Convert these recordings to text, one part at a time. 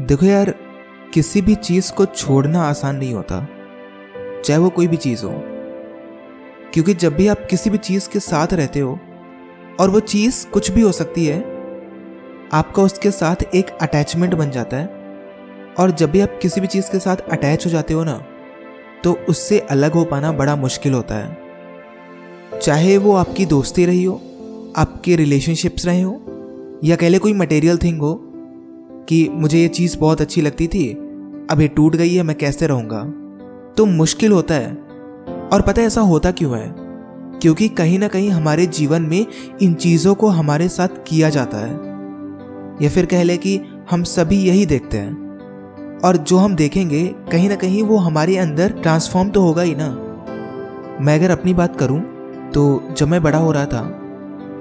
देखो यार, किसी भी चीज़ को छोड़ना आसान नहीं होता, चाहे वो कोई भी चीज़ हो। क्योंकि जब भी आप किसी भी चीज़ के साथ रहते हो, और वो चीज़ कुछ भी हो सकती है, आपका उसके साथ एक अटैचमेंट बन जाता है। और जब भी आप किसी भी चीज़ के साथ अटैच हो जाते हो ना तो उससे अलग हो पाना बड़ा मुश्किल होता है। चाहे वो आपकी दोस्ती रही हो, आपके रिलेशनशिप्स रहे हो, या कह ले कोई मटेरियल थिंग हो कि मुझे ये चीज़ बहुत अच्छी लगती थी। अब ये टूट गई है, मैं कैसे रहूँगा? तो मुश्किल होता है। और पता है ऐसा होता क्यों है? क्योंकि कहीं ना कहीं हमारे जीवन में इन चीज़ों को हमारे साथ किया जाता है। या फिर कह ले कि हम सभी यही देखते हैं। और जो हम देखेंगे, कहीं ना कहीं वो हमारे अंदर ट्रांसफॉर्म तो होगा ही ना। मैं अगर अपनी बात करूँ तो जब मैं बड़ा हो रहा था,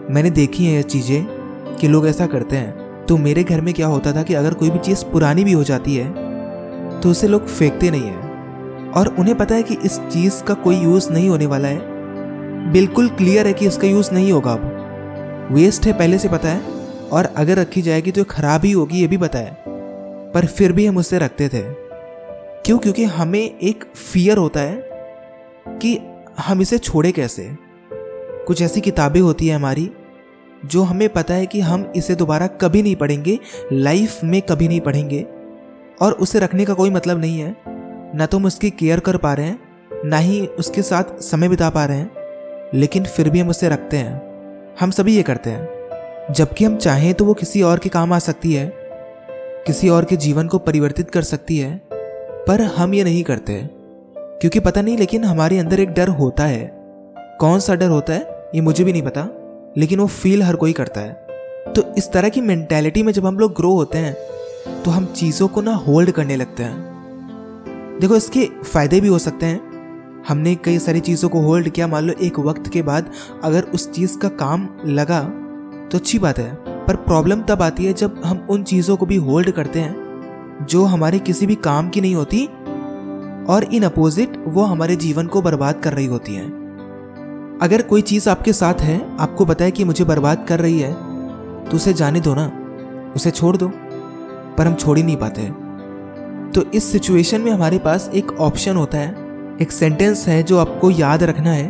मैंने देखी है ये चीज़ें कि लोग ऐसा करते हैं। तो मेरे घर में क्या होता था कि अगर कोई भी चीज़ पुरानी भी हो जाती है तो उसे लोग फेंकते नहीं हैं। और उन्हें पता है कि इस चीज़ का कोई यूज़ नहीं होने वाला है। बिल्कुल क्लियर है कि इसका यूज़ नहीं होगा अब। वेस्ट है पहले से पता है, और अगर रखी जाएगी तो खराब ही होगी, ये भी पता है। पर फिर भी हम उसे रखते थे। क्यों? क्योंकि हमें एक फियर होता है कि हम इसे छोड़े कैसे? कुछ ऐसी किताबें होती है हमारी जो हमें पता है कि हम इसे दोबारा कभी नहीं पढ़ेंगे लाइफ में कभी नहीं पढ़ेंगे। और उसे रखने का कोई मतलब नहीं है। ना तो हम उसकी केयर कर पा रहे हैं, ना ही उसके साथ समय बिता पा रहे हैं। लेकिन फिर भी हम उसे रखते हैं। हम सभी ये करते हैं। जबकि हम चाहें तो वो किसी और के काम आ सकती है, किसी और के जीवन को परिवर्तित कर सकती है, पर हम ये नहीं करते। क्योंकि पता नहीं, लेकिन हमारे अंदर एक डर होता है। कौन सा डर होता है, ये मुझे भी नहीं पता। लेकिन वो फील हर कोई करता है। तो इस तरह की मेंटेलिटी में जब हम लोग ग्रो होते हैं तो हम चीज़ों को ना होल्ड करने लगते हैं। देखो, इसके फ़ायदे भी हो सकते हैं। हमने कई सारी चीज़ों को होल्ड किया। मान लो, एक वक्त के बाद अगर उस चीज़ का काम लगा तो अच्छी बात है। पर प्रॉब्लम तब आती है जब हम उन चीज़ों को भी होल्ड करते हैं, जो हमारे किसी भी काम की नहीं होती और इन अपोजिट वो हमारे जीवन को बर्बाद कर रही होती हैं। अगर कोई चीज़ आपके साथ है, आपको है कि मुझे बर्बाद कर रही है तो उसे जाने दो ना। उसे छोड़ दो। पर हम छोड़ ही नहीं पाते तो इस सिचुएशन में हमारे पास एक ऑप्शन होता है, एक सेंटेंस है जो आपको याद रखना है।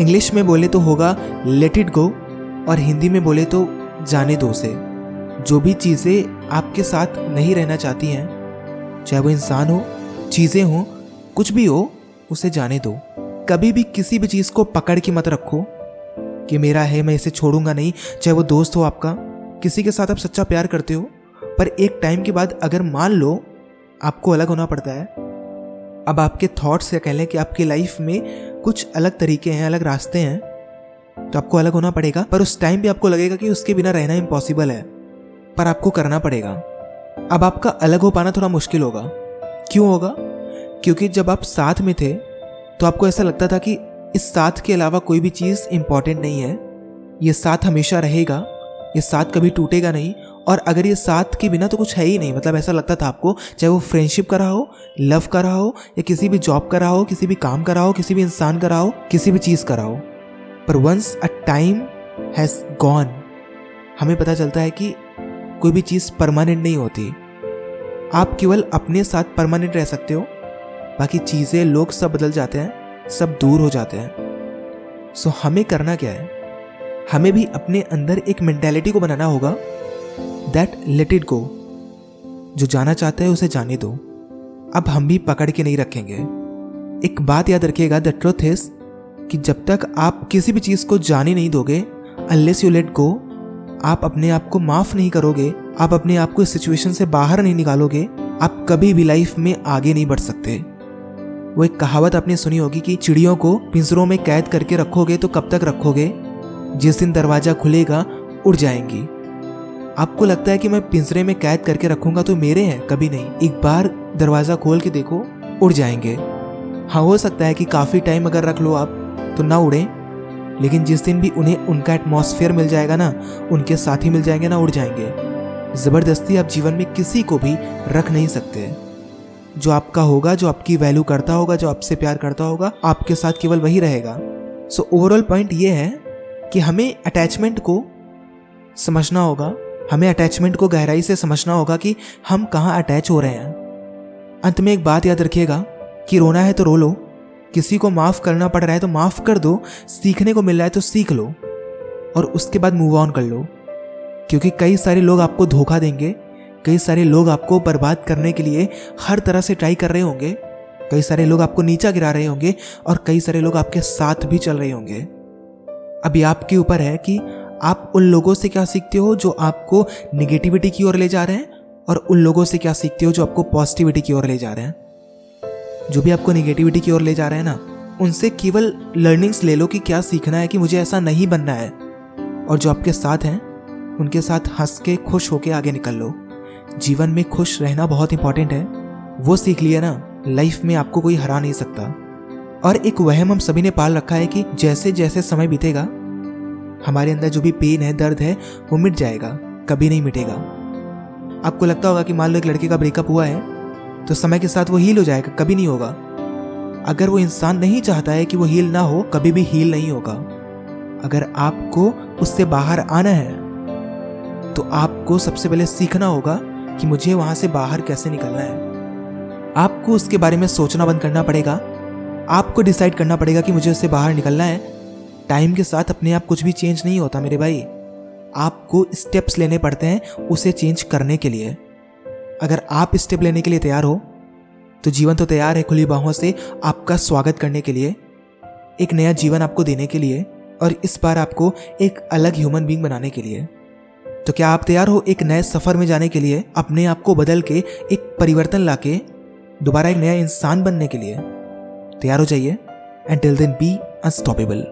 इंग्लिश में बोले तो होगा लेट इट गो और हिंदी में बोले तो जाने दो उसे। जो भी चीज़ें आपके साथ नहीं रहना चाहती हैं, चाहे वो इंसान हो, चीज़ें हो, कुछ भी हो, उसे जाने दो। कभी भी किसी भी चीज़ को पकड़ के मत रखो कि मेरा है, मैं इसे छोड़ूँगा नहीं, चाहे वो दोस्त हो आपका, किसी के साथ आप सच्चा प्यार करते हो, पर एक टाइम के बाद अगर मान लो आपको अलग होना पड़ता है, अब आपके थॉट्स या कह लें कि आपकी लाइफ में कुछ अलग तरीके हैं, अलग रास्ते हैं तो आपको अलग होना पड़ेगा, पर उस टाइम भी आपको लगेगा कि उसके बिना रहना इम्पॉसिबल है, पर आपको करना पड़ेगा। अब आपका अलग हो पाना थोड़ा मुश्किल होगा। क्यों होगा? क्योंकि जब आप साथ में थे तो आपको ऐसा लगता था कि इस साथ के अलावा कोई भी चीज़ इंपॉर्टेंट नहीं है? ये साथ हमेशा रहेगा, ये साथ कभी टूटेगा नहीं, और अगर ये साथ के बिना तो कुछ है ही नहीं। मतलब ऐसा लगता था आपको, चाहे वो फ्रेंडशिप का रहा हो लव का रहा हो, या किसी भी जॉब का रहा हो, किसी भी काम का रहा हो, किसी भी इंसान का रहा हो, किसी भी चीज़ का रहा हो। पर once a time has gone हमें पता चलता है कि कोई भी चीज़ परमानेंट नहीं होती। आप केवल अपने साथ परमानेंट रह सकते हो। बाकी चीज़ें लोग सब बदल जाते हैं, सब दूर हो जाते हैं। सो हमें करना क्या है? हमें भी अपने अंदर एक मेंटेलिटी को बनाना होगा दैट लेट इट गो जो जाना चाहता है उसे जाने दो। अब हम भी पकड़ के नहीं रखेंगे। एक बात याद रखिएगा द ट्रुथ इज़ कि जब तक आप किसी भी चीज़ को जाने नहीं दोगे अनलेस यू लेट गो आप अपने आप को माफ़ नहीं करोगे, आप अपने आप को इस सिचुएशन से बाहर नहीं निकालोगे, आप कभी भी लाइफ में आगे नहीं बढ़ सकते। वो एक कहावत आपने सुनी होगी कि चिड़ियों को पिंजरों में कैद करके रखोगे तो कब तक रखोगे? जिस दिन दरवाज़ा खुलेगा, उड़ जाएँगी। आपको लगता है कि मैं पिंजरे में कैद करके रखूँगा तो मेरे हैं? कभी नहीं। एक बार दरवाज़ा खोल के देखो, उड़ जाएँगे। हाँ हो सकता है कि काफ़ी टाइम अगर रख लो आप तो ना उड़े। लेकिन जिस दिन भी उन्हें उनका एटमॉस्फेयर मिल जाएगा ना, उनके साथी मिल जाएँगे ना, उड़ जाएँगे। ज़बरदस्ती आप जीवन में किसी को भी रख नहीं सकते। जो आपका होगा, जो आपकी वैल्यू करता होगा, जो आपसे प्यार करता होगा, आपके साथ केवल वही रहेगा। सो ओवरऑल पॉइंट ये है कि हमें अटैचमेंट को समझना होगा, हमें अटैचमेंट को गहराई से समझना होगा कि हम कहाँ अटैच हो रहे हैं। अंत में एक बात याद रखिएगा कि रोना है तो रो लो, किसी को माफ़ करना पड़ रहा है तो माफ़ कर दो, सीखने को मिल रहा है तो सीख लो, और उसके बाद मूव ऑन कर लो, क्योंकि कई सारे लोग आपको धोखा देंगे कई सारे लोग आपको बर्बाद करने के लिए हर तरह से ट्राई कर रहे होंगे। कई सारे लोग आपको नीचा गिरा रहे होंगे और कई सारे लोग आपके साथ भी चल रहे होंगे। अभी आपके ऊपर है कि आप उन लोगों से क्या सीखते हो जो आपको निगेटिविटी की ओर ले जा रहे हैं और उन लोगों से क्या सीखते हो जो आपको पॉजिटिविटी की ओर ले जा रहे हैं। जो भी आपको निगेटिविटी की ओर ले जा रहे हैं ना, उनसे केवल लर्निंग्स ले लो कि क्या सीखना है कि मुझे ऐसा नहीं बनना है। और जो आपके साथ हैं, उनके साथ हंस के खुश होके आगे निकल लो। जीवन में खुश रहना बहुत इंपॉर्टेंट है। वो सीख लिया ना लाइफ में आपको कोई हरा नहीं सकता। और एक वहम हम सभी ने पाल रखा है कि जैसे जैसे समय बीतेगा, हमारे अंदर जो भी पेन है, दर्द है, वो मिट जाएगा, कभी नहीं मिटेगा। आपको लगता होगा कि मान लो एक लड़के का ब्रेकअप हुआ है तो समय के साथ वो हील हो जाएगा, कभी नहीं होगा। अगर वो इंसान नहीं चाहता है कि वो हील ना हो, कभी भी हील नहीं होगा। अगर आपको उससे बाहर आना है तो आपको सबसे पहले सीखना होगा कि मुझे वहाँ से बाहर कैसे निकलना है। आपको उसके बारे में सोचना बंद करना पड़ेगा। आपको डिसाइड करना पड़ेगा कि मुझे उससे बाहर निकलना है। टाइम के साथ अपने आप कुछ भी चेंज नहीं होता मेरे भाई। आपको स्टेप्स लेने पड़ते हैं उसे चेंज करने के लिए। अगर आप स्टेप लेने के लिए तैयार हो तो जीवन तो तैयार है खुली बाहों से आपका स्वागत करने के लिए। एक नया जीवन आपको देने के लिए और इस बार आपको एक अलग ह्यूमन बींग बनाने के लिए। तो क्या आप तैयार हो एक नए सफ़र में जाने के लिए, अपने आप को बदल के एक परिवर्तन लाके, दोबारा एक नया इंसान बनने के लिए? तैयार हो जाइए and till then be unstoppable